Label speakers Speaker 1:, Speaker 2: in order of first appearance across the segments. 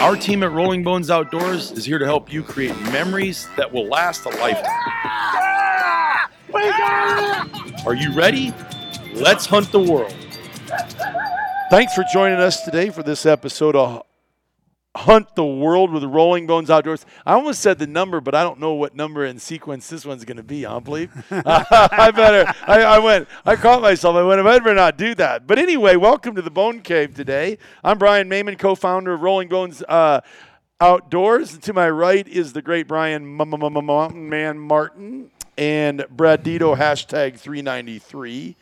Speaker 1: Our team at Rolling Bones Outdoors is here to help you create memories that will last a lifetime. Are you ready? Let's hunt the world. Thanks for joining us today for this episode of Hunt the World with Rolling Bones Outdoors. I almost said the number, but I don't know what number in sequence this one's going to be, huh, believe? I better, I, I, went, I caught myself. I went, I better not do that. But anyway, welcome to the Bone Cave today. I'm Brian Mayman, co founder of Rolling Bones uh, Outdoors. And to my right is the great Brian Mountain Man Martin and Brad Dito, hashtag 393,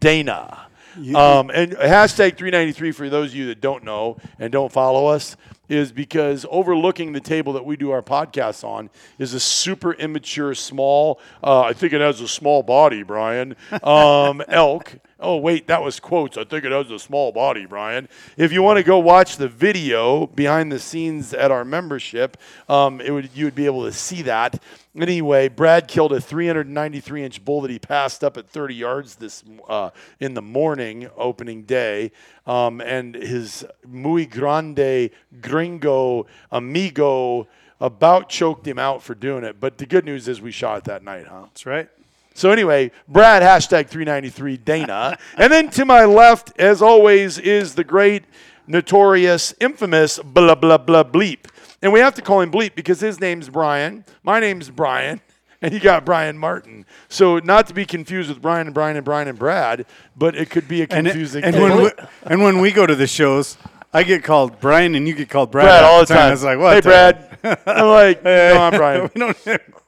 Speaker 1: Dana. Um, and hashtag 393 for those of you that don't know and don't follow us is because overlooking the table that we do our podcasts on is a super immature, small, uh, I think it has a small body, Brian, um, elk. Oh, wait, that was quotes. I think it has a small body, Brian. If you want to go watch the video behind the scenes at our membership, um, it would you would be able to see that. Anyway, Brad killed a 393 inch bull that he passed up at 30 yards this uh, in the morning, opening day, um, and his muy grande gringo amigo about choked him out for doing it. But the good news is we shot it that night, huh?
Speaker 2: That's right.
Speaker 1: So anyway, Brad hashtag 393 Dana, and then to my left, as always, is the great, notorious, infamous blah blah blah bleep, and we have to call him bleep because his name's Brian, my name's Brian, and you got Brian Martin. So not to be confused with Brian and Brian and Brian and Brad, but it could be a
Speaker 2: And, it-
Speaker 1: confusing.
Speaker 2: and
Speaker 1: thing.
Speaker 2: when we, and when we go to the shows, I get called Brian and you get called Brad,
Speaker 1: Brad all the time.
Speaker 2: I was like, what?
Speaker 1: Hey, Brad. I'm like, no, I'm Brian.
Speaker 2: we don't,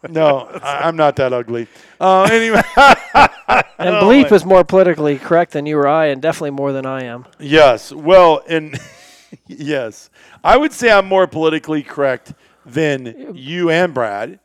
Speaker 1: No, I, I'm not that ugly. Uh, anyway,
Speaker 3: And Bleep is more politically correct than you or I, and definitely more than I am.
Speaker 1: yes. Well, and yes, I would say I'm more politically correct than you and Brad,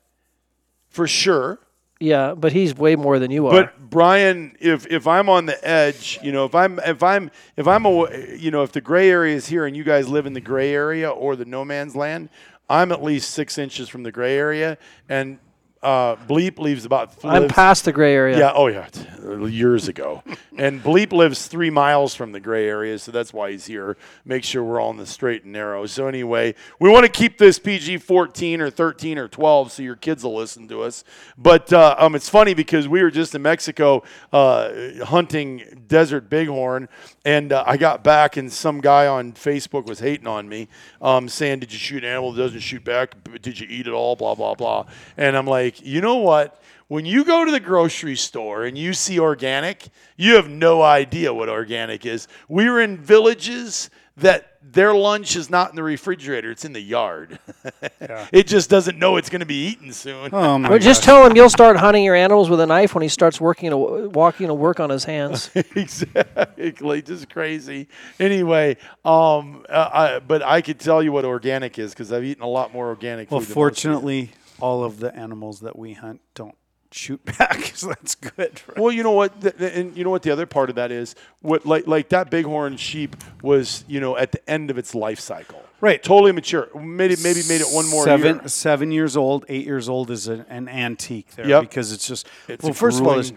Speaker 1: for sure.
Speaker 3: Yeah, but he's way more than you are.
Speaker 1: But Brian, if if I'm on the edge, you know, if I'm if I'm if I'm a you know if the gray area is here and you guys live in the gray area or the no man's land, I'm at least six inches from the gray area, and uh, Bleep leaves about.
Speaker 3: I'm
Speaker 1: lives-
Speaker 3: past the gray area.
Speaker 1: Yeah. Oh, yeah. Years ago, and Bleep lives three miles from the gray area, so that's why he's here. Make sure we're all in the straight and narrow. So anyway, we want to keep this PG 14 or 13 or 12, so your kids will listen to us. But uh, um, it's funny because we were just in Mexico uh, hunting desert bighorn, and uh, I got back, and some guy on Facebook was hating on me, um, saying, "Did you shoot an animal that doesn't shoot back? Did you eat it all? Blah blah blah." And I'm like, you know what? When you go to the grocery store and you see organic, you have no idea what organic is. We were in villages that their lunch is not in the refrigerator, it's in the yard. it just doesn't know it's going to be eaten soon.
Speaker 2: oh my
Speaker 3: But just tell him you'll start hunting your animals with a knife when he starts working, to, walking to work on his hands.
Speaker 1: exactly, just crazy. Anyway, um, uh, I, but I could tell you what organic is because I've eaten a lot more organic
Speaker 2: Well,
Speaker 1: food. than
Speaker 2: fortunately, all of the animals that we hunt don't shoot back, so that's good. right?
Speaker 1: Well, you know what, the, the- and you know what the other part of that is. What like like that bighorn sheep was, you know, at the end of its life cycle.
Speaker 2: Right.
Speaker 1: Totally mature. Made it maybe made it one more
Speaker 2: seven,
Speaker 1: year.
Speaker 2: Seven years old, eight years old is an, an antique there
Speaker 1: Yep.
Speaker 2: because it's just.
Speaker 1: It's
Speaker 2: well, first of all, there's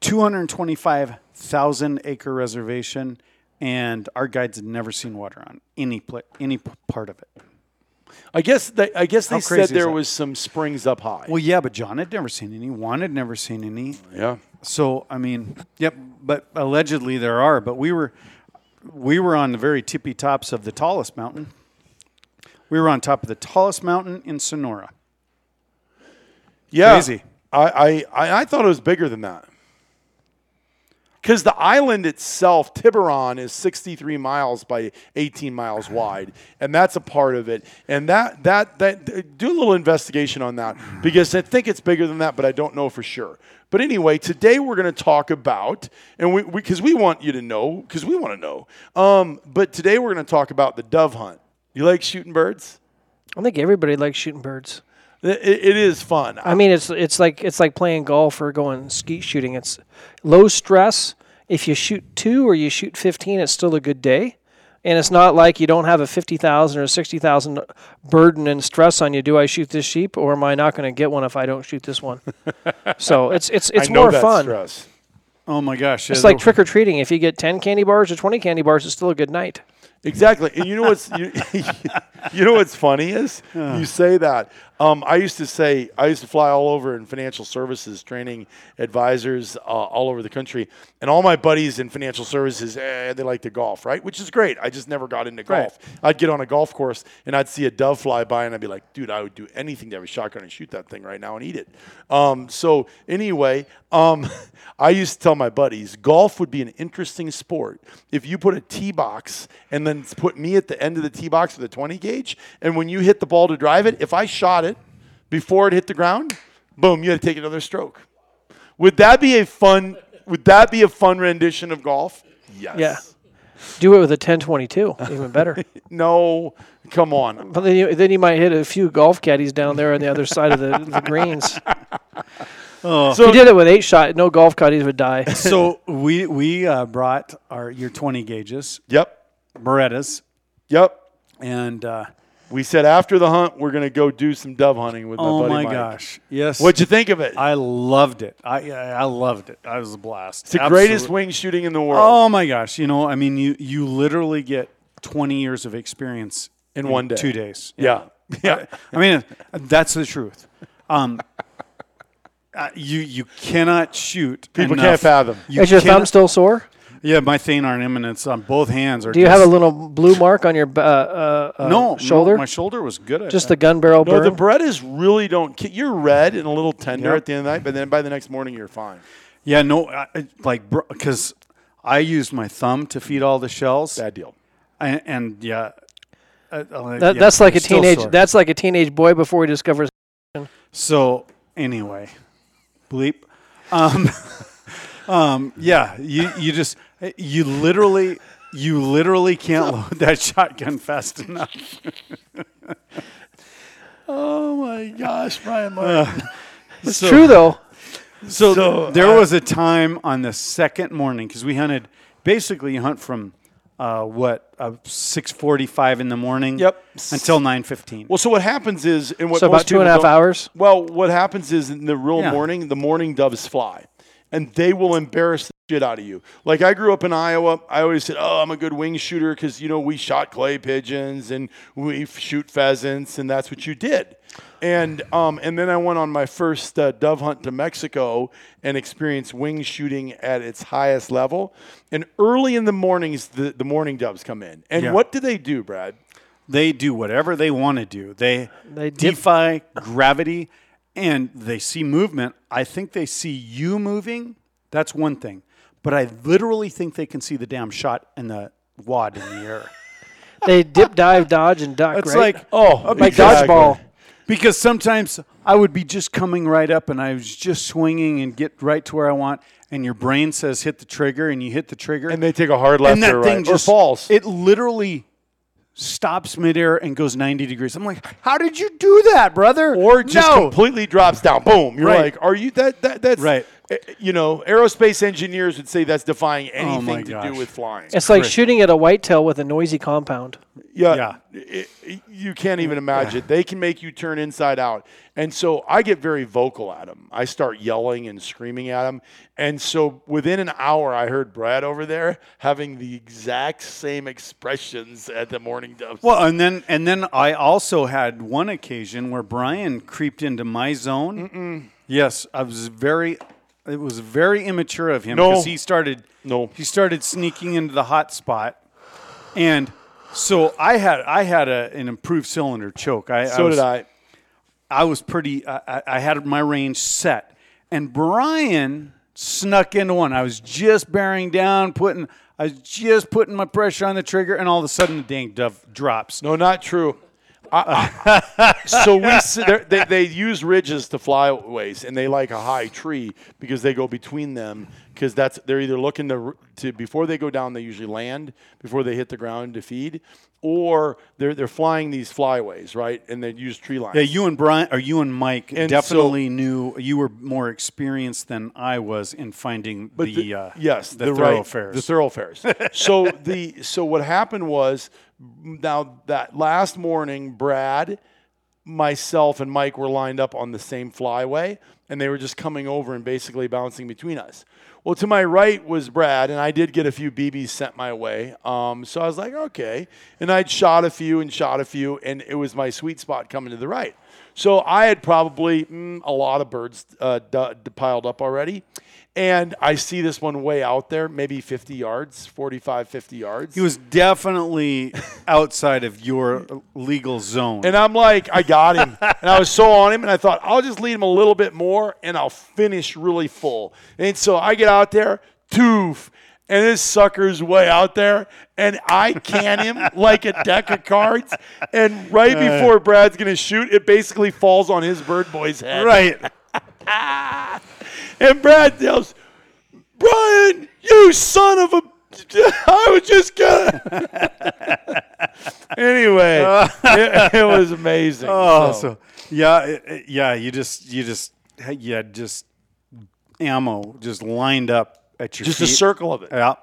Speaker 2: 225,000 acre reservation, and our guides had never seen water on any pla- any p- part of it.
Speaker 1: I guess they I guess they
Speaker 2: How
Speaker 1: said
Speaker 2: crazy is
Speaker 1: there
Speaker 2: that?
Speaker 1: was some springs up high.
Speaker 2: Well, yeah, but John had never seen any. Juan had never seen any.
Speaker 1: yeah.
Speaker 2: So I mean, yep. But allegedly there are. But we were, we were on the very tippy tops of the tallest mountain. We were on top of the tallest mountain in Sonora.
Speaker 1: Yeah.
Speaker 2: Crazy.
Speaker 1: I, I, I, I thought it was bigger than that. Because the island itself, Tiburon, is 63 miles by 18 miles wide, and that's a part of it. And that that that do a little investigation on that because I think it's bigger than that, but I don't know for sure. But anyway, today we're going to talk about, and we because we, want you to know, because we want to know. Um, but today we're going to talk about the dove hunt. You like shooting birds?
Speaker 3: I think everybody likes shooting birds.
Speaker 1: It, it is fun.
Speaker 3: I mean, it's it's like it's like playing golf or going skeet shooting. It's low stress. If you shoot two or you shoot fifteen, it's still a good day, and it's not like you don't have a fifty thousand or sixty thousand burden and stress on you. Do I shoot this sheep or am I not going to get one if I don't shoot this one? so it's it's it's
Speaker 1: I know
Speaker 3: more fun.
Speaker 1: stress.
Speaker 2: Oh my gosh!
Speaker 3: It's
Speaker 2: yeah,
Speaker 3: like trick or treating. If you get ten candy bars or twenty candy bars, it's still a good night.
Speaker 1: Exactly. And you know what's you, you know what's funny is you say that. Um, I used to say I used to fly all over in financial services, training advisors uh, all over the country, and all my buddies in financial services, eh, they like to golf, right? Which is great. I just never got into
Speaker 2: Right.
Speaker 1: golf. I'd get on a golf course and I'd see a dove fly by, and I'd be like, dude, I would do anything to have a shotgun and shoot that thing right now and eat it. Um, so anyway, um, I used to tell my buddies golf would be an interesting sport if you put a tee box and then put me at the end of the tee box with a 20 gauge, and when you hit the ball to drive it, if I shot it before it hit the ground, boom, you had to take another stroke. Would that be a fun? Would that be a fun rendition of golf? Yes.
Speaker 3: Yeah. Do it with a ten twenty two, even better.
Speaker 1: No, come on.
Speaker 3: But then you, then you might hit a few golf caddies down there on the other side of the, the greens.
Speaker 2: Oh.
Speaker 3: If you did it with eight shot, no golf caddies would die.
Speaker 2: so we we uh, brought our your 20 gauges,
Speaker 1: Yep.
Speaker 2: Berettas,
Speaker 1: Yep.
Speaker 2: and uh,
Speaker 1: We said after the hunt, we're gonna go do some dove hunting with my buddy.
Speaker 2: oh
Speaker 1: buddy
Speaker 2: my
Speaker 1: Mike.
Speaker 2: gosh, yes.
Speaker 1: What'd you think of it?
Speaker 2: I loved it. I I I loved it. I was a blast.
Speaker 1: it's the greatest wing shooting in the world
Speaker 2: Oh my gosh! You know, I mean, you you literally get 20 years of experience
Speaker 1: in one day.
Speaker 2: two days.
Speaker 1: Yeah. Yeah.
Speaker 2: I mean, that's the truth. Um, uh, you you cannot shoot.
Speaker 1: People
Speaker 2: enough.
Speaker 1: can't fathom.
Speaker 2: You
Speaker 3: Is your thumb still sore?
Speaker 2: Yeah, my thenar eminence on both hands are.
Speaker 3: Do you
Speaker 2: just,
Speaker 3: have a little blue mark on your uh, uh, uh,
Speaker 2: no
Speaker 3: shoulder?
Speaker 2: No, my shoulder was good.
Speaker 3: Just the gun barrel
Speaker 1: No,
Speaker 3: burn.
Speaker 1: the Berettas really don't. ki- You're red and a little tender
Speaker 2: Yep.
Speaker 1: at the end of the night, but then by the next morning you're fine.
Speaker 2: yeah, no, I, I- like because I used my thumb to feed all the shells,
Speaker 1: Bad deal.
Speaker 2: and, and yeah, uh, uh,
Speaker 3: That,
Speaker 2: yeah,
Speaker 3: that's like a teenage.
Speaker 2: sore.
Speaker 3: That's like a teenage boy before he discovers.
Speaker 2: So anyway, bleep. Um, um, yeah, you you just you literally you literally can't load that shotgun fast enough.
Speaker 1: Oh my gosh, Brian Martin.
Speaker 3: It's
Speaker 2: So-
Speaker 3: true though.
Speaker 2: So,
Speaker 1: So,
Speaker 2: there
Speaker 1: uh,
Speaker 2: was a time on the second morning because we hunted. Basically, you hunt from uh, what uh, six forty-five in the morning.
Speaker 1: Yep.
Speaker 2: Until nine fifteen.
Speaker 1: well, so what happens is, and what
Speaker 3: So about two and a
Speaker 1: people
Speaker 3: half
Speaker 1: don't-
Speaker 3: hours.
Speaker 1: Well, what happens is in the real
Speaker 2: Yeah.
Speaker 1: morning, the morning doves fly, and they will embarrass the shit out of you. Like I grew up in Iowa, I always said, "Oh, I'm a good wing shooter because you know we shot clay pigeons and we shoot pheasants, and that's what you did." And um, and then I went on my first uh, dove hunt to Mexico and experienced wing shooting at its highest level. And early in the mornings, the, the morning doves come in. And
Speaker 2: Yeah.
Speaker 1: what do they do, Brad?
Speaker 2: they do whatever they want to do. They
Speaker 3: They dip-
Speaker 2: defy gravity and they see movement. I think they see you moving. That's one thing. But I literally think they can see the damn shot and the wad in the air.
Speaker 3: They dip, dive, dodge, and duck.
Speaker 2: It's
Speaker 3: right?
Speaker 2: like
Speaker 1: Oh,
Speaker 3: like
Speaker 1: exactly.
Speaker 3: dodgeball.
Speaker 2: because sometimes I would be just coming right up and I was just swinging and get right to where I want, and your brain says hit the trigger, and you hit the trigger,
Speaker 1: And they take a hard left
Speaker 2: and that
Speaker 1: or
Speaker 2: thing
Speaker 1: right,
Speaker 2: just
Speaker 1: or falls.
Speaker 2: It literally stops midair and goes 90 degrees. I'm like, how did you do that, brother?
Speaker 1: or just
Speaker 2: no.
Speaker 1: completely drops down. Boom. You're
Speaker 2: Right.
Speaker 1: like, are you that that that's
Speaker 2: Right.
Speaker 1: Eh, You know, aerospace engineers would say that's defying
Speaker 2: Oh my
Speaker 1: anything to do with flying.
Speaker 3: It's like
Speaker 2: Correct.
Speaker 3: shooting at a whitetail with a noisy compound.
Speaker 1: Yeah,
Speaker 2: Yeah.
Speaker 1: it- it- you can't even imagine. They can make you turn inside out, and so I get very vocal at them. I start yelling and screaming at them, and so within an hour, I heard Brad over there having the exact same expressions at the morning doves.
Speaker 2: Well, and then and then I also had one occasion where Brian creeped into my zone. Yes, I was very. It was very immature of him
Speaker 1: No.
Speaker 2: because he started.
Speaker 1: No.
Speaker 2: he started sneaking into the hot spot, and so I had I had a, an improved cylinder choke. I,
Speaker 1: so
Speaker 2: was,
Speaker 1: did I.
Speaker 2: I was pretty. I, I- I had my range set, and Brian snuck into one. I was just bearing down, putting. I was just putting my pressure on the trigger, and all of a sudden the dang dove drops.
Speaker 1: No, not true. I- I- so we they they use ridges to fly ways, and they like a high tree because they go between them because that's they're either looking to to before they go down, they usually land before they hit the ground to feed, or they're they're flying these flyways, right? And they use tree lines.
Speaker 2: Yeah, you and Brian or you and Mike
Speaker 1: And
Speaker 2: definitely knew you were more experienced than I was in finding the,
Speaker 1: the-
Speaker 2: uh,
Speaker 1: yes,
Speaker 2: the,
Speaker 1: right-
Speaker 2: thoroughfares.
Speaker 1: the thoroughfares. so the so what happened was now that last morning, Brad, myself, and Mike were lined up on the same flyway, and they were just coming over and basically bouncing between us. Well, to my right was Brad, and I did get a few BBs sent my way. Um, so I was like, okay. And I'd shot a few and shot a few, and it was my sweet spot coming to the right. So I had probably mm, a lot of birds uh, d- d- piled up already. And I see this one way out there, maybe 50 yards, 45, 50 yards.
Speaker 2: he was definitely outside of your legal zone.
Speaker 1: And I'm like, I got him. and I was so on him, and I thought, I'll just lead him a little bit more, and I'll finish really full. And so I get out there, toof, and this sucker's way out there, and I can him like a deck of cards. And right uh. before Brad's going to shoot, it basically falls on his bird boy's head.
Speaker 2: right.
Speaker 1: And Brad yells, Brian, you son of a. I was just gonna. anyway, it, it was amazing.
Speaker 2: Oh,
Speaker 1: so.
Speaker 2: so yeah, it- it- yeah. You just you just yeah just ammo just lined up at your
Speaker 1: just a circle of it.
Speaker 2: Yeah,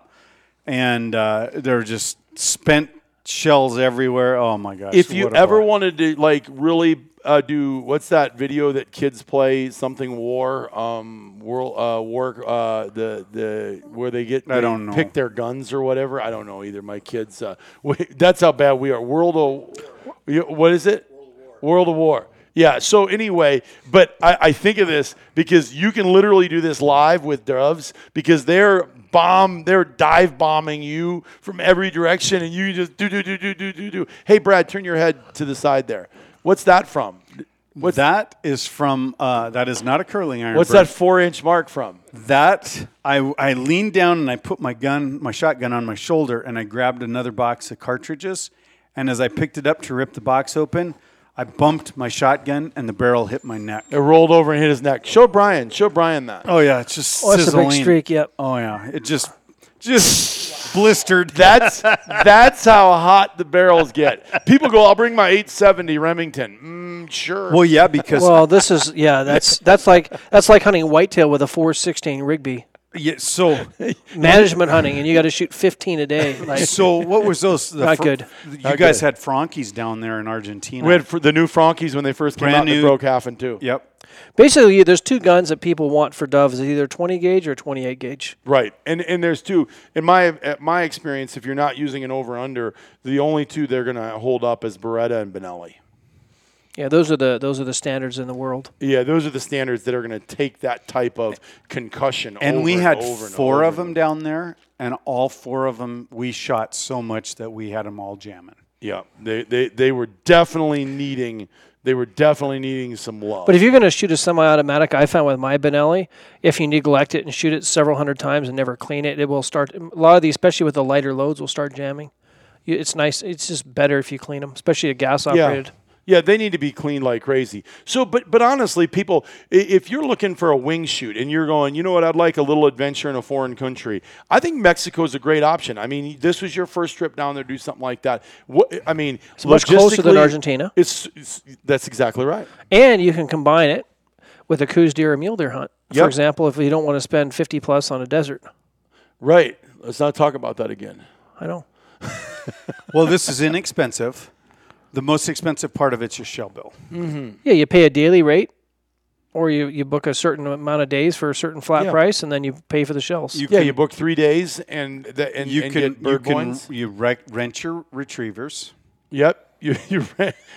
Speaker 2: and uh, there were just spent shells everywhere. Oh my gosh!
Speaker 1: If you ever
Speaker 2: ball.
Speaker 1: wanted to like really uh, do what's that video that kids play something war um world uh war uh the the where they get
Speaker 2: I
Speaker 1: they
Speaker 2: don't know.
Speaker 1: pick their guns or whatever? I don't know either. My kids uh we, that's how bad we are. World of what is it? World of war. Yeah so anyway but I, I think of this because you can literally do this live with doves because they're bomb they're dive bombing you from every direction and you just do do do do do do do. Hey brad turn your head to the side there what's that from what's
Speaker 2: that is from uh, that is not a curling iron.
Speaker 1: what's
Speaker 2: bird.
Speaker 1: that four inch mark from
Speaker 2: That I I leaned down and I put my gun, my shotgun on my shoulder, and I grabbed another box of cartridges. And as I picked it up to rip the box open, I bumped my shotgun and the barrel hit my neck.
Speaker 1: it rolled over and hit his neck show brian show brian that
Speaker 2: Oh yeah, it's just
Speaker 3: Oh, that's a big streak. Yep.
Speaker 2: Oh yeah, it just just blistered.
Speaker 1: That's that's how hot the barrels get. People go, "I'll bring my 870 Remington." Mm, sure.
Speaker 2: well, yeah, because
Speaker 3: Well, this is yeah. That's that's like that's like hunting whitetail with a 416 Rigby.
Speaker 2: Yeah, so
Speaker 3: Management hunting, and you got to shoot 15 a day. Like,
Speaker 2: so what was those? The
Speaker 3: Not
Speaker 2: fr-
Speaker 3: good.
Speaker 2: You
Speaker 1: Not
Speaker 2: guys
Speaker 1: good.
Speaker 2: had Franchis down there in Argentina.
Speaker 1: we had fr- the new Franchis when they first came
Speaker 2: Brand
Speaker 1: out. and They broke half in two.
Speaker 2: Yep.
Speaker 3: basically, there's two guns that people want for doves: either 20 gauge or 28 gauge.
Speaker 1: Right, and and there's two. In my at my experience, if you're not using an over under, the only two they're going to hold up is Beretta and Benelli.
Speaker 3: Yeah, those are the those are the standards in the world.
Speaker 1: Yeah, those are the standards that are going to take that type of concussion.
Speaker 2: And
Speaker 1: over
Speaker 2: we had
Speaker 1: over and
Speaker 2: four
Speaker 1: over
Speaker 2: of them down there, and all four of them we shot so much that we had them all jamming.
Speaker 1: Yeah, they, they they were definitely needing they were definitely needing some love.
Speaker 3: But if you're going to shoot a semi-automatic, I found with my Benelli, if you neglect it and shoot it several hundred times and never clean it, it will start. A lot of these, especially with the lighter loads, will start jamming. It's nice. It's just better if you clean them, especially a gas operated.
Speaker 1: Yeah, they need to be cleaned like crazy. So, but but honestly, people, if you're looking for a wing shoot and you're going, you know what, I'd like a little adventure in a foreign country. I think Mexico is a great option. I mean, this was your first trip down there, to do something like that. What I mean, it's
Speaker 3: much closer than Argentina.
Speaker 1: It's, it's that's exactly right.
Speaker 3: And you can combine it with a Coues deer or mule deer hunt. For
Speaker 1: Yep.
Speaker 3: example, if you don't want to spend 50 plus on a desert.
Speaker 1: Right. Let's not talk about that again.
Speaker 3: I know.
Speaker 2: Well, this is inexpensive. The most expensive part of it's your shell bill. Mm-hmm.
Speaker 3: Yeah, you pay a daily rate, or you, you book a certain amount of days for a certain flat
Speaker 1: Yeah.
Speaker 3: price, and then you pay for the shells.
Speaker 2: You
Speaker 1: Yeah,
Speaker 2: can,
Speaker 1: you book three days and the, and
Speaker 2: you
Speaker 1: and
Speaker 2: can
Speaker 1: get
Speaker 2: you can
Speaker 1: points.
Speaker 2: you rec- rent your retrievers.
Speaker 1: Yep. You, you,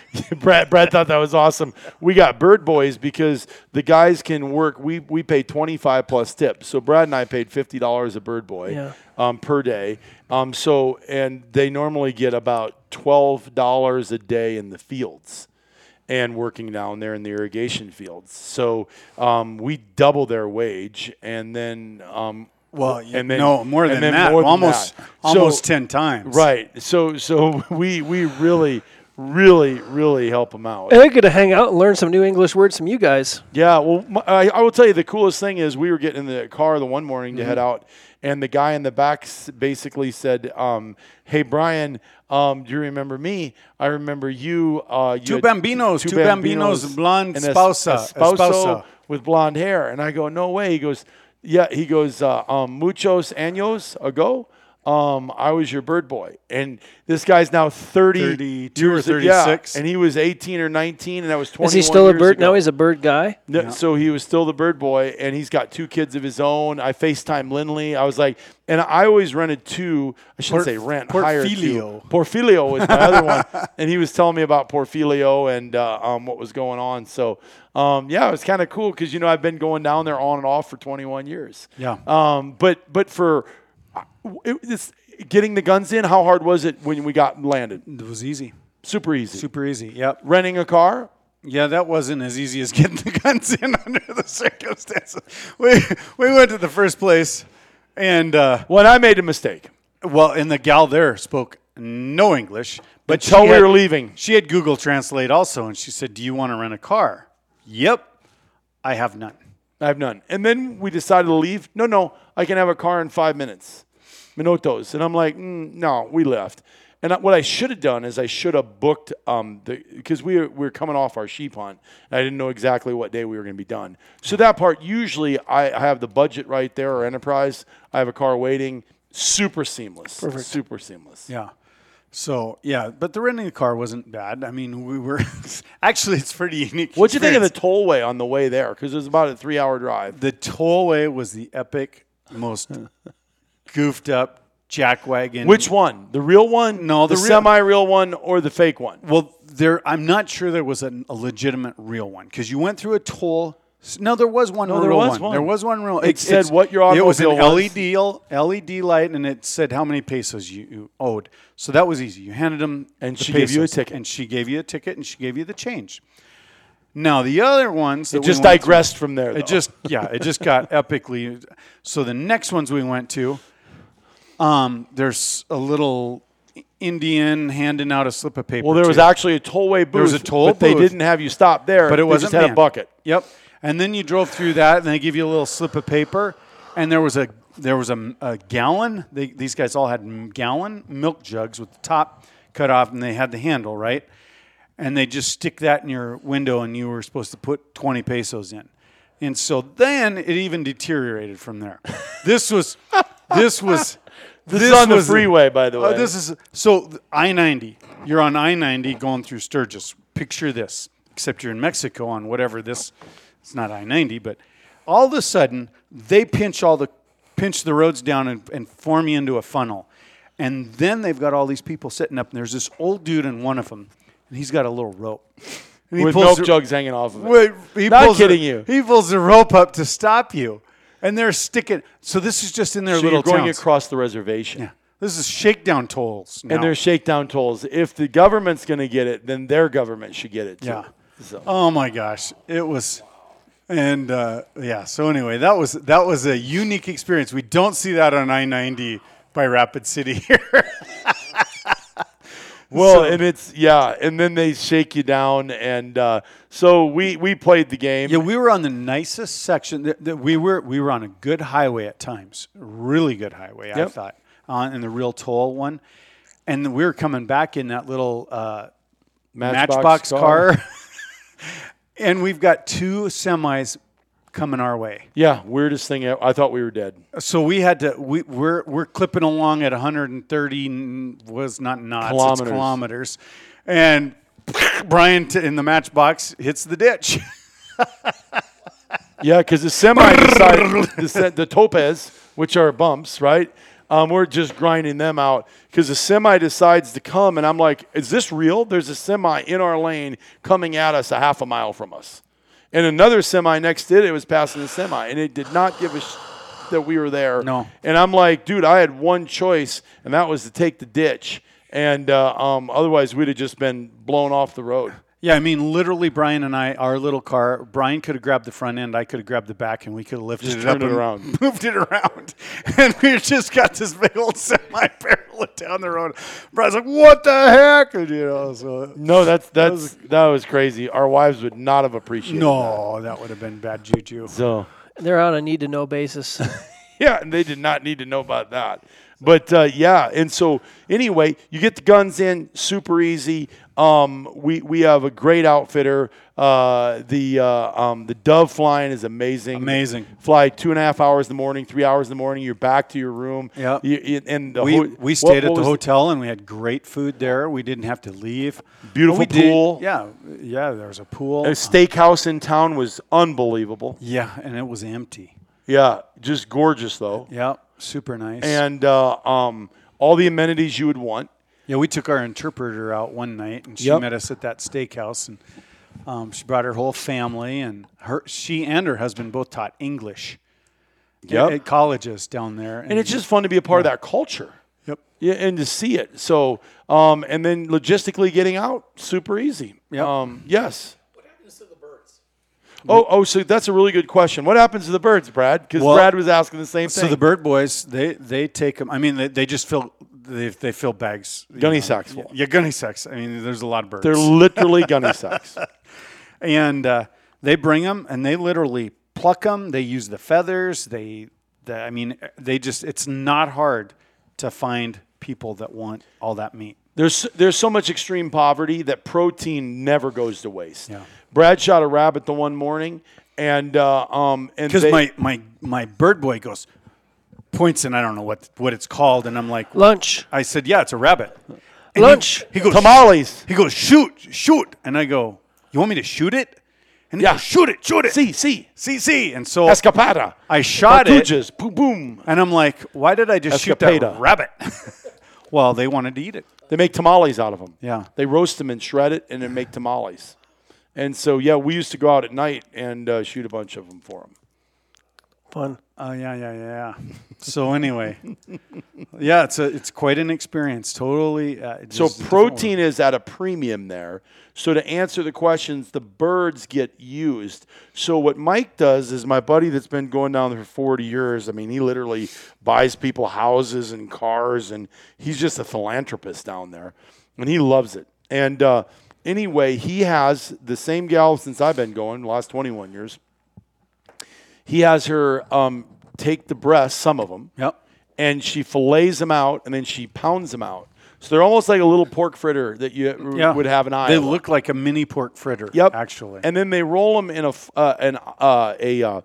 Speaker 1: Brad, Brad thought that was awesome. We got bird boys because the guys can work. We, we pay 25 plus tips. So Brad and I paid $50 a bird boy
Speaker 3: Yeah.
Speaker 1: um, per day. Um, so, and they normally get about $12 a day in the fields and working down there in the irrigation fields. So um, we double their wage and then, um,
Speaker 2: Well,
Speaker 1: and then
Speaker 2: no more
Speaker 1: and
Speaker 2: than
Speaker 1: then
Speaker 2: that.
Speaker 1: more than
Speaker 2: almost
Speaker 1: that.
Speaker 2: almost
Speaker 1: So-
Speaker 2: ten times.
Speaker 1: Right. So so we we really really, really help them out.
Speaker 3: And I get to hang out and learn some new English words from you guys.
Speaker 1: Yeah, well, my, I, I will tell you the coolest thing is we were getting in the car the one morning to
Speaker 2: Mm-hmm.
Speaker 1: head out, and the guy in the back basically said, um, "Hey, Brian, um, do you remember me? I remember you. Uh, you
Speaker 2: Two bambinos, two bambinos, blonde
Speaker 1: and a s-
Speaker 2: spousa,
Speaker 1: a
Speaker 2: a
Speaker 1: sposo with blonde hair." And I go, "No way." He goes, "Yeah." He goes, uh, um, "Muchos años ago." Um, I was your bird boy, and this guy's now thirty,
Speaker 2: 32 or
Speaker 1: years- yeah,
Speaker 2: 36.
Speaker 1: and he was eighteen or nineteen, and that was twenty.
Speaker 3: Is he still a bird? No, he's a bird guy.
Speaker 1: No, So he was still the bird boy, and he's got two kids of his own. I FaceTime Lindley. I was like, and I always rented two. I shouldn't
Speaker 2: Port-
Speaker 1: say rent, hire two.
Speaker 2: Porfilio.
Speaker 1: Porfilio was my other one, and he was telling me about Porfilio and uh, um, what was going on. So um, yeah, it was kind of cool because you know I've been going down there on and off for 21 years.
Speaker 2: Yeah.
Speaker 1: Um, but but for it, getting the guns in, how hard was it when we got landed?
Speaker 2: It was easy,
Speaker 1: Super easy.
Speaker 2: super easy. Yep.
Speaker 1: Renting a car,
Speaker 2: Yeah, that wasn't as easy as getting the guns in under the circumstances. We we went to the first place, and uh,
Speaker 1: when I made a mistake.
Speaker 2: well, and the gal there spoke no English, but
Speaker 1: Until we
Speaker 2: had-
Speaker 1: were leaving.
Speaker 2: She had Google Translate also, and she said, "Do you want to rent a car?" Yep, I have none.
Speaker 1: I have none. And then we decided to leave. No, no, I can have a car in five minutes. Minutos. And I'm like, mm, no, we left. And what I should have done is I should have booked um the because we were, we were coming off our sheep hunt. And I didn't know exactly what day we were going to be done. So that part usually I, I have the budget right there or enterprise. I have a car waiting. Super seamless. Perfect. Super seamless.
Speaker 2: Yeah. So yeah, but the renting the car wasn't bad. I mean, we were actually it's pretty unique.
Speaker 1: What'd you think of the tollway on the way there? Because it was about a three hour drive.
Speaker 2: The tollway was the epic, most goofed up jackwagon.
Speaker 1: Which one? The real one?
Speaker 2: No,
Speaker 1: the,
Speaker 2: the real-
Speaker 1: semi-real one or the fake one?
Speaker 2: Well, there. I'm not sure there was a, a legitimate real one because you went through a toll. No, there was one.
Speaker 1: No, there
Speaker 2: real
Speaker 1: was
Speaker 2: one.
Speaker 1: one.
Speaker 2: There was one real.
Speaker 1: It said what your
Speaker 2: It was an
Speaker 1: was.
Speaker 2: LED LED light, and it said how many pesos you, you owed. So that was easy. You handed them,
Speaker 1: And
Speaker 2: the
Speaker 1: she gave you a ticket.
Speaker 2: and she gave you a ticket, and she gave you the change. Now the other ones, that
Speaker 1: It
Speaker 2: we
Speaker 1: just
Speaker 2: through-
Speaker 1: digressed from there.
Speaker 2: it just yeah, it just got epically. So the next ones we went to, um, there's a little Indian handing out a slip of paper.
Speaker 1: well, there was
Speaker 2: you.
Speaker 1: actually a tollway booth.
Speaker 2: There was a toll
Speaker 1: but they didn't have you stop there.
Speaker 2: but it wasn't
Speaker 1: had a bucket.
Speaker 2: Yep. And then you drove through that, and they give you a little slip of paper, and there was a there was a, a gallon. They, these guys all had gallon milk jugs with the top cut off, and they had the handle right, and they just stick that in your window, and you were supposed to put twenty pesos in, and so then it even deteriorated from there. this was this was.
Speaker 1: This is on the freeway, by the
Speaker 2: Uh,
Speaker 1: way.
Speaker 2: this is so I ninety. You're on I ninety going through Sturgis. Picture this, except you're in Mexico on whatever this. It's not I ninety, but all of a sudden they pinch all the pinch the roads down and, and form you into a funnel, and then they've got all these people sitting up, and there's this old dude in one of them, and he's got a little rope. And he
Speaker 1: with
Speaker 2: pulls
Speaker 1: milk
Speaker 2: the-
Speaker 1: jugs hanging off of it.
Speaker 2: Wait, he
Speaker 1: Not
Speaker 2: pulls the-
Speaker 1: kidding you.
Speaker 2: He pulls the rope up to stop you, and they're sticking. So this is just in their
Speaker 1: so
Speaker 2: little
Speaker 1: you're going
Speaker 2: towns.
Speaker 1: across the reservation.
Speaker 2: Yeah. This is shakedown tolls. Now.
Speaker 1: And they're shakedown tolls. If the government's going to get it, then their government should get it too.
Speaker 2: Yeah.
Speaker 1: So.
Speaker 2: Oh my gosh, it was, and uh, yeah. So anyway, that was that was a unique experience. We don't see that on I ninety by Rapid City here.
Speaker 1: Well, and it's yeah, and then they shake you down, and uh, so we we played the game.
Speaker 2: yeah, we were on the nicest section. That, that we were we were on a good highway at times, really good highway. I thought on in the real toll one, and we were coming back in that little uh, Matchbox, car, and we've got two semis coming our way.
Speaker 1: Yeah, weirdest thing. ever. I thought we were dead.
Speaker 2: So we had to. We, we're we're clipping along at 130 was not knots,
Speaker 1: Kilometers.
Speaker 2: it's kilometers, and Brian t- in the matchbox hits the ditch.
Speaker 1: Yeah, because the semi decided the, the topes, which are bumps, right? Um, we're just grinding them out because the semi decides to come, and I'm like, "Is this real?" There's a semi in our lane coming at us a half a mile from us, and another semi next to it. It was passing the semi, and it did not give a sh- that we were there.
Speaker 2: No.
Speaker 1: And I'm like, dude, I had one choice, and that was to take the ditch, and uh, um, otherwise we'd have just been blown off the road.
Speaker 2: Yeah, I mean, literally, Brian and I, our little car, Brian could have grabbed the front end, I could have grabbed the back, and we could have lifted
Speaker 1: Just
Speaker 2: it up
Speaker 1: turned it
Speaker 2: and
Speaker 1: around.
Speaker 2: moved it around. And we just got this big old semi barreling down the road. Brian's like, "What the heck?" And, you know, so
Speaker 1: No, that's that's that was crazy. Our wives would not have appreciated. that.
Speaker 2: no, that would have been bad juju.
Speaker 1: So
Speaker 3: They're on a need to know basis.
Speaker 1: yeah, and they did not need to know about that. But uh, yeah, and so anyway, you get the guns in super easy. Um, we we have a great outfitter. Uh, the uh, um, the dove flying is amazing.
Speaker 2: Amazing.
Speaker 1: Fly two and a half hours in the morning, three hours in the morning. You're back to your room. You- and
Speaker 2: We,
Speaker 1: ho-
Speaker 2: we stayed
Speaker 1: what
Speaker 2: at the hotel and we had great food there. We didn't have to leave.
Speaker 1: Beautiful
Speaker 2: We did-
Speaker 1: pool.
Speaker 2: yeah, yeah. There was a pool.
Speaker 1: A steakhouse in town was unbelievable.
Speaker 2: yeah, and it was empty.
Speaker 1: Yeah, just gorgeous though.
Speaker 2: Yeah, super nice.
Speaker 1: And uh, um, all the amenities you would want.
Speaker 2: Yeah, we took our interpreter out one night, and she
Speaker 1: Yep.
Speaker 2: met us at that steakhouse, and um, she brought her whole family, and her she and her husband both taught English
Speaker 1: Yep.
Speaker 2: at colleges down there,
Speaker 1: And it's just fun to be a part of that culture.
Speaker 2: yep,
Speaker 1: Yeah, and to see it. So, um, and then logistically getting out, super easy.
Speaker 2: Yep.
Speaker 1: Um, yes. What happens to the birds? Oh, oh, so that's a really good question. What happens to the birds, Brad? Because
Speaker 2: Well,
Speaker 1: Brad was asking the same thing.
Speaker 2: So the bird boys, they they take them. I mean, they, they just fill they they fill bags,
Speaker 1: Gunny
Speaker 2: know.
Speaker 1: sacks full.
Speaker 2: Yeah, gunny sacks. I mean, there's a lot of birds.
Speaker 1: They're literally gunny sacks.
Speaker 2: and uh, they bring them and they literally pluck them. They use the feathers. They, the, I mean, they just. It's not hard to find people that want all that meat.
Speaker 1: There's there's so much extreme poverty that protein never goes to waste.
Speaker 2: Yeah.
Speaker 1: Brad shot a rabbit the one morning, and uh, um, and
Speaker 2: Because my, my my bird boy goes points and I don't know what what it's called, and I'm like,
Speaker 3: Lunch.
Speaker 2: I said, yeah, it's a rabbit. And
Speaker 3: Lunch.
Speaker 2: He, goes
Speaker 1: tamales.
Speaker 2: He goes shoot shoot, and I go, you want me to shoot it? And he
Speaker 1: Yeah.
Speaker 2: goes, shoot it, shoot it.
Speaker 1: See, see,
Speaker 2: see, see. And so
Speaker 1: escapada.
Speaker 2: I shot it,
Speaker 1: Cartouches. Boom, boom.
Speaker 2: and I'm like, why did I just shoot
Speaker 1: Escapada.
Speaker 2: that rabbit? well, they wanted to eat it.
Speaker 1: They make tamales out of them.
Speaker 2: Yeah.
Speaker 1: They roast them and shred it and then make tamales. And so, yeah, we used to go out at night and uh, shoot a bunch of them for them.
Speaker 3: Fun.
Speaker 2: Oh yeah, yeah, yeah. So anyway, yeah, it's a it's quite an experience. Totally. Uh,
Speaker 1: So
Speaker 2: just a different
Speaker 1: protein is at a premium there. So to answer the questions, the birds get used. So what Mike does is my buddy that's been going down there for 40 years. I mean, he literally buys people houses and cars, and he's just a philanthropist down there, and he loves it. And uh, anyway, he has the same gal since I've been going, last 21 years. He has her um, take the breasts, some of them,
Speaker 2: Yep.
Speaker 1: and she fillets them out and then she pounds them out. So they're almost like a little pork fritter that you r-
Speaker 2: Yeah.
Speaker 1: would have in Iowa.
Speaker 2: They look like a mini pork fritter.
Speaker 1: Yep.
Speaker 2: Actually.
Speaker 1: And then they roll them in a f- uh, an uh, a uh,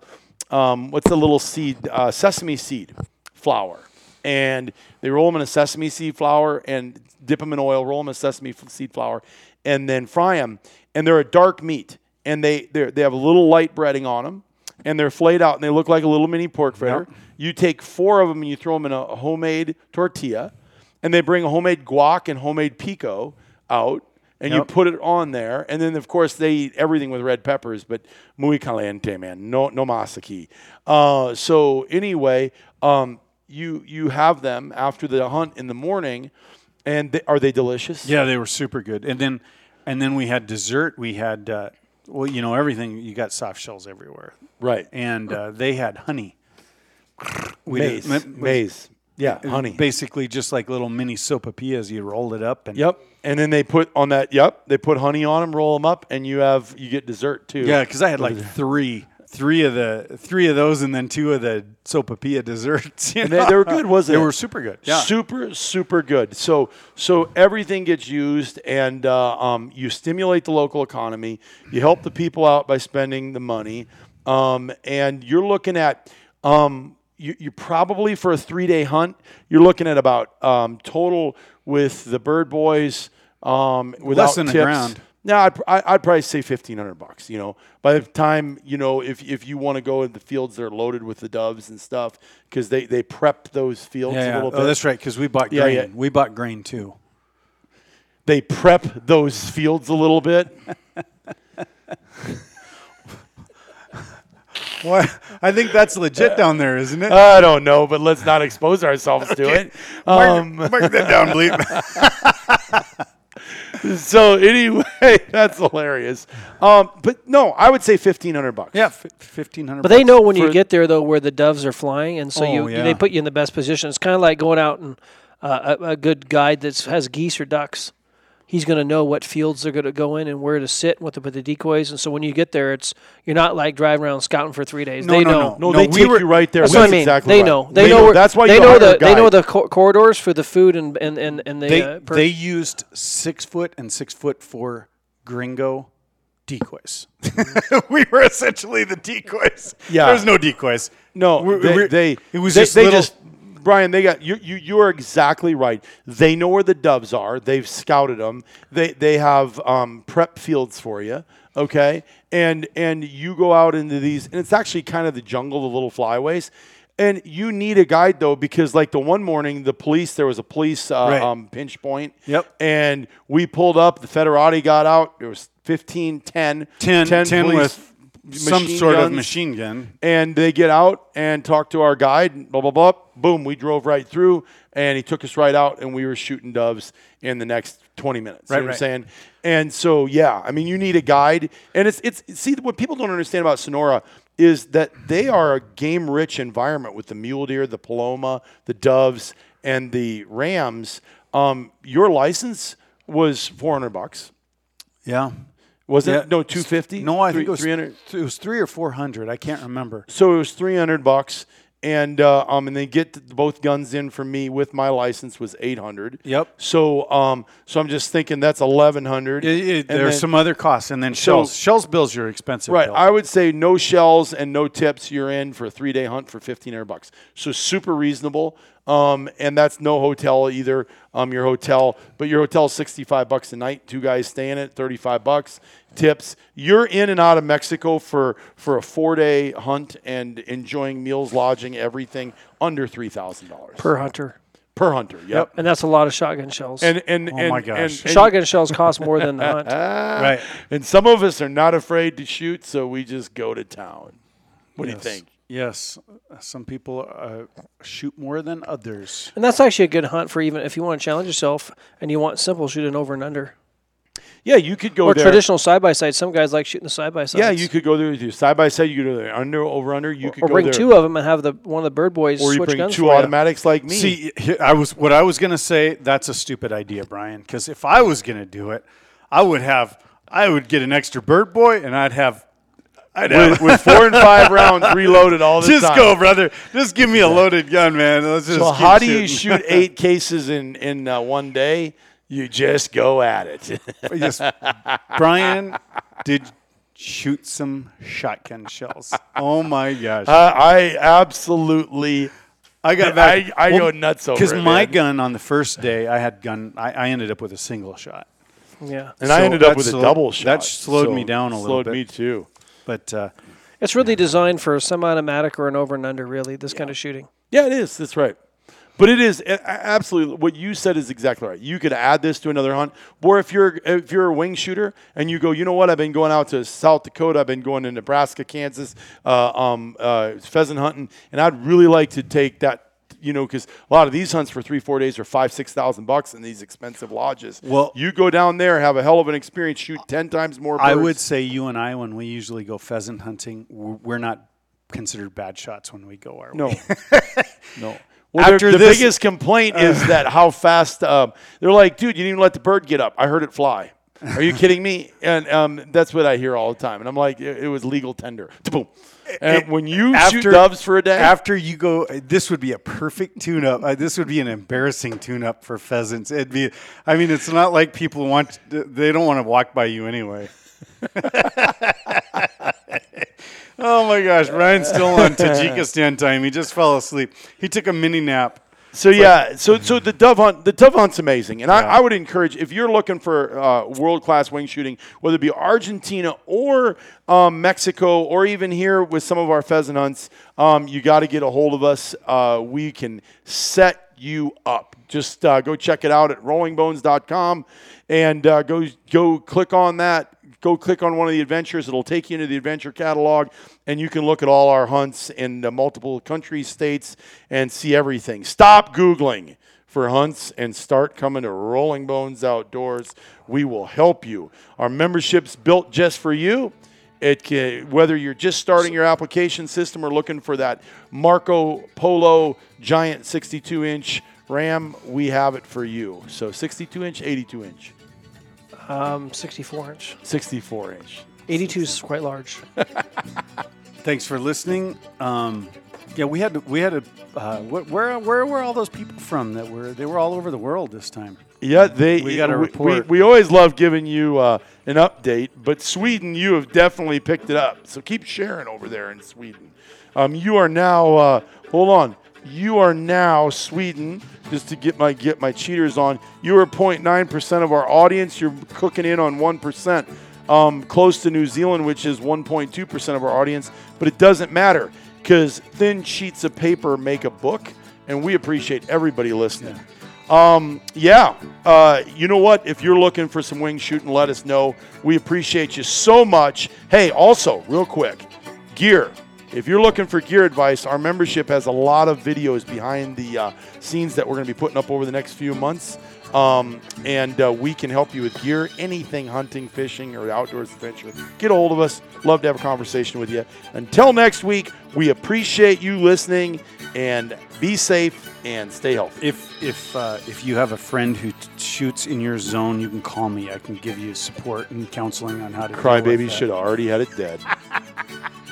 Speaker 1: um, what's the little seed uh, sesame seed flour, and they roll them in a sesame seed flour and dip them in oil, roll them in sesame f- seed flour, and then fry them. And they're a dark meat, and they they they have a little light breading on them, and they're flayed out, and they look like a little mini pork fritter.
Speaker 2: Yep.
Speaker 1: You take four of them and you throw them in a homemade tortilla, and they bring a homemade guac and homemade pico out, and you put it on there, and then of course they eat everything with red peppers, but muy caliente, man, no no más aquí. Uh, so anyway, um, you you have them after the hunt in the morning, and they, are they delicious?
Speaker 2: yeah, they were super good. And then, and then we had dessert. We had, uh, well, you know, everything. You got soft shells everywhere,
Speaker 1: right.
Speaker 2: and uh, they had honey. We
Speaker 1: Maize,
Speaker 2: did- ma-
Speaker 1: maize, yeah, honey.
Speaker 2: Basically, just like little mini sopapillas. You roll it up, and
Speaker 1: Yep, and then they put on that. Yep, they put honey on them, roll them up, and you have you get dessert too.
Speaker 2: Yeah, because I had like three, three of the three of those, and then two of the sopapilla desserts. you
Speaker 1: And they, they were good, wasn't it?
Speaker 2: They were super good. Yeah.
Speaker 1: Super, super good. So, so everything gets used, and uh, um, you stimulate the local economy. You help the people out by spending the money, um, and you're looking at. Um, you, you probably for a three day hunt, you're looking at about um, total with the bird boys um, without
Speaker 2: than a
Speaker 1: tips.
Speaker 2: Grand.
Speaker 1: No, I'd, I- I'd probably say fifteen hundred bucks. You know, by the time you know if if you want to go in the fields, they're loaded with the doves and stuff because they they prep those fields
Speaker 2: Yeah,
Speaker 1: a
Speaker 2: yeah.
Speaker 1: little bit.
Speaker 2: Oh, that's right. Because we bought grain.
Speaker 1: yeah.
Speaker 2: We bought grain too.
Speaker 1: They prep those fields a little bit.
Speaker 2: Well, I think that's legit down there, isn't it?
Speaker 1: I don't know, but let's not expose ourselves to it. Um,
Speaker 2: mark, mark that down, bleep.
Speaker 1: so anyway, that's hilarious. Um, but no, I would say fifteen hundred bucks.
Speaker 2: Yeah, fifteen hundred.
Speaker 3: But they know when you get there though where the doves are flying, and so
Speaker 2: Oh,
Speaker 3: you
Speaker 2: yeah.
Speaker 3: they put you in the best position. It's kind of like going out and uh, a, a good guide that has geese or ducks. He's going to know what fields they're going to go in and where to sit, what to put the decoys. And so when you get there, it's you're not like driving around scouting for three days.
Speaker 2: No,
Speaker 3: they
Speaker 2: no,
Speaker 3: know.
Speaker 2: no.
Speaker 1: No,
Speaker 2: No,
Speaker 1: they
Speaker 2: we
Speaker 1: take
Speaker 2: were-
Speaker 1: you right there.
Speaker 3: That's
Speaker 1: That's
Speaker 3: what I mean.
Speaker 1: exactly
Speaker 3: they
Speaker 1: right.
Speaker 3: know. They, know. Where,
Speaker 1: That's why
Speaker 3: they
Speaker 1: you
Speaker 3: know
Speaker 1: hire a
Speaker 3: the they know the cor- corridors for the food and and and, and the
Speaker 2: They
Speaker 3: uh, per-
Speaker 2: they used six foot and six foot for gringo decoys. we were essentially the decoys.
Speaker 1: Yeah.
Speaker 2: there's no decoys.
Speaker 1: No,
Speaker 2: We-
Speaker 1: they,
Speaker 2: we-
Speaker 1: they
Speaker 2: it was
Speaker 1: they,
Speaker 2: just
Speaker 1: they
Speaker 2: little-
Speaker 1: just Brian. They got you. You you are exactly right. They know where the doves are. They've scouted them. They they have um, prep fields for you. Okay, and and you go out into these, and it's actually kind of the jungle, the little flyways. And you need a guide though, because like the one morning, the police there was a police uh,
Speaker 2: Right.
Speaker 1: um, pinch point.
Speaker 2: Yep.
Speaker 1: And we pulled up. The Federati got out. There was 15, 10,
Speaker 2: 10, 10
Speaker 1: police
Speaker 2: with some sort of machine gun.
Speaker 1: and they get out and talk to our guide blah blah blah. Boom we drove right through and he took us right out and we were shooting doves in the next 20 minutes. You
Speaker 2: Right,
Speaker 1: know what i'm saying? And so yeah i mean you need a guide. And it's it's see what people don't understand about sonora is that they are a game rich environment with the mule deer the paloma the doves and the rams. Um, your license was 400 bucks.
Speaker 2: Yeah.
Speaker 1: Was
Speaker 2: Yeah.
Speaker 1: it no 250
Speaker 2: No, I think it was
Speaker 1: 300
Speaker 2: It was three or four hundred. I can't remember.
Speaker 1: so it was three hundred bucks, and uh, um, and they get both guns in for me with my license was eight hundred.
Speaker 2: Yep.
Speaker 1: So um, so I'm just thinking that's eleven hundred.
Speaker 2: There's some other costs, and then
Speaker 1: So-
Speaker 2: shells. shells bills your expensive.
Speaker 1: Right,
Speaker 2: bill.
Speaker 1: I would say no shells and no tips. You're in for a three day hunt for fifteen hundred bucks. So super reasonable. Um, and that's no hotel either. Um, your hotel, but your hotel is sixty five bucks a night. Two guys staying at thirty five bucks. Tips. You're in and out of Mexico for for a four day hunt and enjoying meals, lodging, everything under three thousand dollars
Speaker 3: per hunter,
Speaker 1: per hunter. Yep.
Speaker 3: and that's a lot of shotgun shells.
Speaker 1: And and
Speaker 2: Oh
Speaker 1: and,
Speaker 2: my gosh.
Speaker 1: and- and-
Speaker 3: shotgun shells cost more than the hunt.
Speaker 2: right.
Speaker 1: and some of us are not afraid to shoot, so we just go to town. What do you think?
Speaker 2: Yes, some people uh, shoot more than others.
Speaker 3: And that's actually a good hunt for even if you want to challenge yourself and you want simple, shoot an over and under.
Speaker 1: Yeah, you could go
Speaker 3: Or
Speaker 1: there.
Speaker 3: traditional side by side. Some guys like shooting the side by side.
Speaker 1: Yeah, you could go there with your side by side. You could go there under over under. You could
Speaker 3: Or
Speaker 1: go
Speaker 3: bring
Speaker 1: there,
Speaker 3: two of them and have the one of the bird boys
Speaker 1: or you
Speaker 3: switch
Speaker 1: bring
Speaker 3: guns
Speaker 1: two
Speaker 3: for you.
Speaker 1: automatics like me.
Speaker 2: See, I was what I was gonna say. That's a stupid idea, Brian. Because if I was gonna do it, I would have, I would get an extra bird boy, and I'd have, I'd
Speaker 1: with, with four and five rounds reloaded all the time.
Speaker 2: just go, brother. Just give me a loaded gun, man. Let's just
Speaker 1: So
Speaker 2: keep
Speaker 1: how do you shoot eight cases in in uh, one day? You just go at it.
Speaker 2: Yes. Brian did shoot some shotgun shells. Oh my gosh.
Speaker 1: I, I absolutely.
Speaker 2: I got
Speaker 1: I-
Speaker 2: back.
Speaker 1: I go nuts over
Speaker 2: because my
Speaker 1: man.
Speaker 2: gun on the first day, I had gun. I, I ended up with a single shot,
Speaker 3: Yeah.
Speaker 1: And I ended up
Speaker 2: that
Speaker 1: with a
Speaker 2: slowed-
Speaker 1: double shot.
Speaker 2: that slowed
Speaker 1: so
Speaker 2: me down a little bit.
Speaker 1: Slowed me too.
Speaker 2: but uh,
Speaker 3: It's really designed for a semi-automatic or an over and under. Really, this kind of shooting.
Speaker 1: Yeah, it is. That's right. But it is absolutely what you said is exactly right. You could add this to another hunt, or if you're if you're a wing shooter and you go, you know what? I've been going out to South Dakota. I've been going to Nebraska, Kansas, uh, um, uh, pheasant hunting, and I'd really like to take that. You know, because a lot of these hunts for three, four days are five, six thousand bucks in these expensive lodges.
Speaker 2: Well-
Speaker 1: you go down there, have a hell of an experience, shoot ten times more. Birds.
Speaker 2: I would say you and I, when we usually go pheasant hunting, we're not considered bad shots when we go our
Speaker 1: No,
Speaker 2: way.
Speaker 1: No, no. Well,
Speaker 2: After
Speaker 1: the
Speaker 2: this-
Speaker 1: biggest complaint is that how fast um, they're like, dude, you didn't even let the bird get up. I heard it fly. Are you kidding me? And um, that's what I hear all the time. And I'm like, it, it was legal tender. Boom. And when you shoot doves for a day,
Speaker 2: After you go, this would be a perfect tune-up. Uh, this would be an embarrassing tune-up for pheasants. It'd be. I mean, it's not like people want. They don't want to walk by you anyway. oh my gosh, Ryan's still on Tajikistan time. He just fell asleep. He took a mini nap.
Speaker 1: So yeah, so so the dove hunt, the dove hunt's amazing, and I, I would encourage if you're looking for uh, world class wing shooting, whether it be Argentina or um, Mexico, or even here with some of our pheasant hunts, um, you got to get a hold of us. Uh, we can set you up. Just uh, go check it out at rollingbones.com and uh, go go click on that go click on one of the adventures. It'll take you into the adventure catalog, and you can look at all our hunts in multiple countries, states, and see everything. Stop Googling for hunts and start coming to Rolling Bones Outdoors. We will help you. Our membership's built just for you. It can, whether you're just starting your application system or looking for that Marco Polo giant 62 inch RAM, we have it for you. So 62 inch, 82 inch,
Speaker 3: Um, 64 inch.
Speaker 1: 64 inch.
Speaker 3: 82 is quite large.
Speaker 2: Thanks for listening. Um, yeah, we had we had a uh, wh- where where were all those people from that were they were all over the world this time.
Speaker 1: Yeah, they.
Speaker 2: We got a
Speaker 1: we,
Speaker 2: report.
Speaker 1: We, we always love giving you uh, an update, but Sweden, you have definitely picked it up. So keep sharing over there in Sweden. Um, you are now. Uh, hold on. You are now Sweden. Just to get my get my cheaters on. You are 0.9 percent of our audience. You're cooking in on one percent. Um, close to New Zealand, which is 1.2 percent of our audience. But it doesn't matter because thin sheets of paper make a book, and we appreciate everybody listening. Um, yeah. Uh, you know what? If you're looking for some wing shooting, let us know. We appreciate you so much. Hey, also, real quick, gear. If you're looking for gear advice, our membership has a lot of videos behind the uh, scenes that we're going to be putting up over the next few months. Um, and uh, we can help you with gear, anything hunting, fishing, or outdoors adventure. Get a hold of us. Love to have a conversation with you. Until next week, we appreciate you listening and be safe and stay healthy.
Speaker 2: If if uh, if you have a friend who t- shoots in your zone, you can call me. I can give you support and counseling on how to.
Speaker 1: Crybaby should have already had it dead.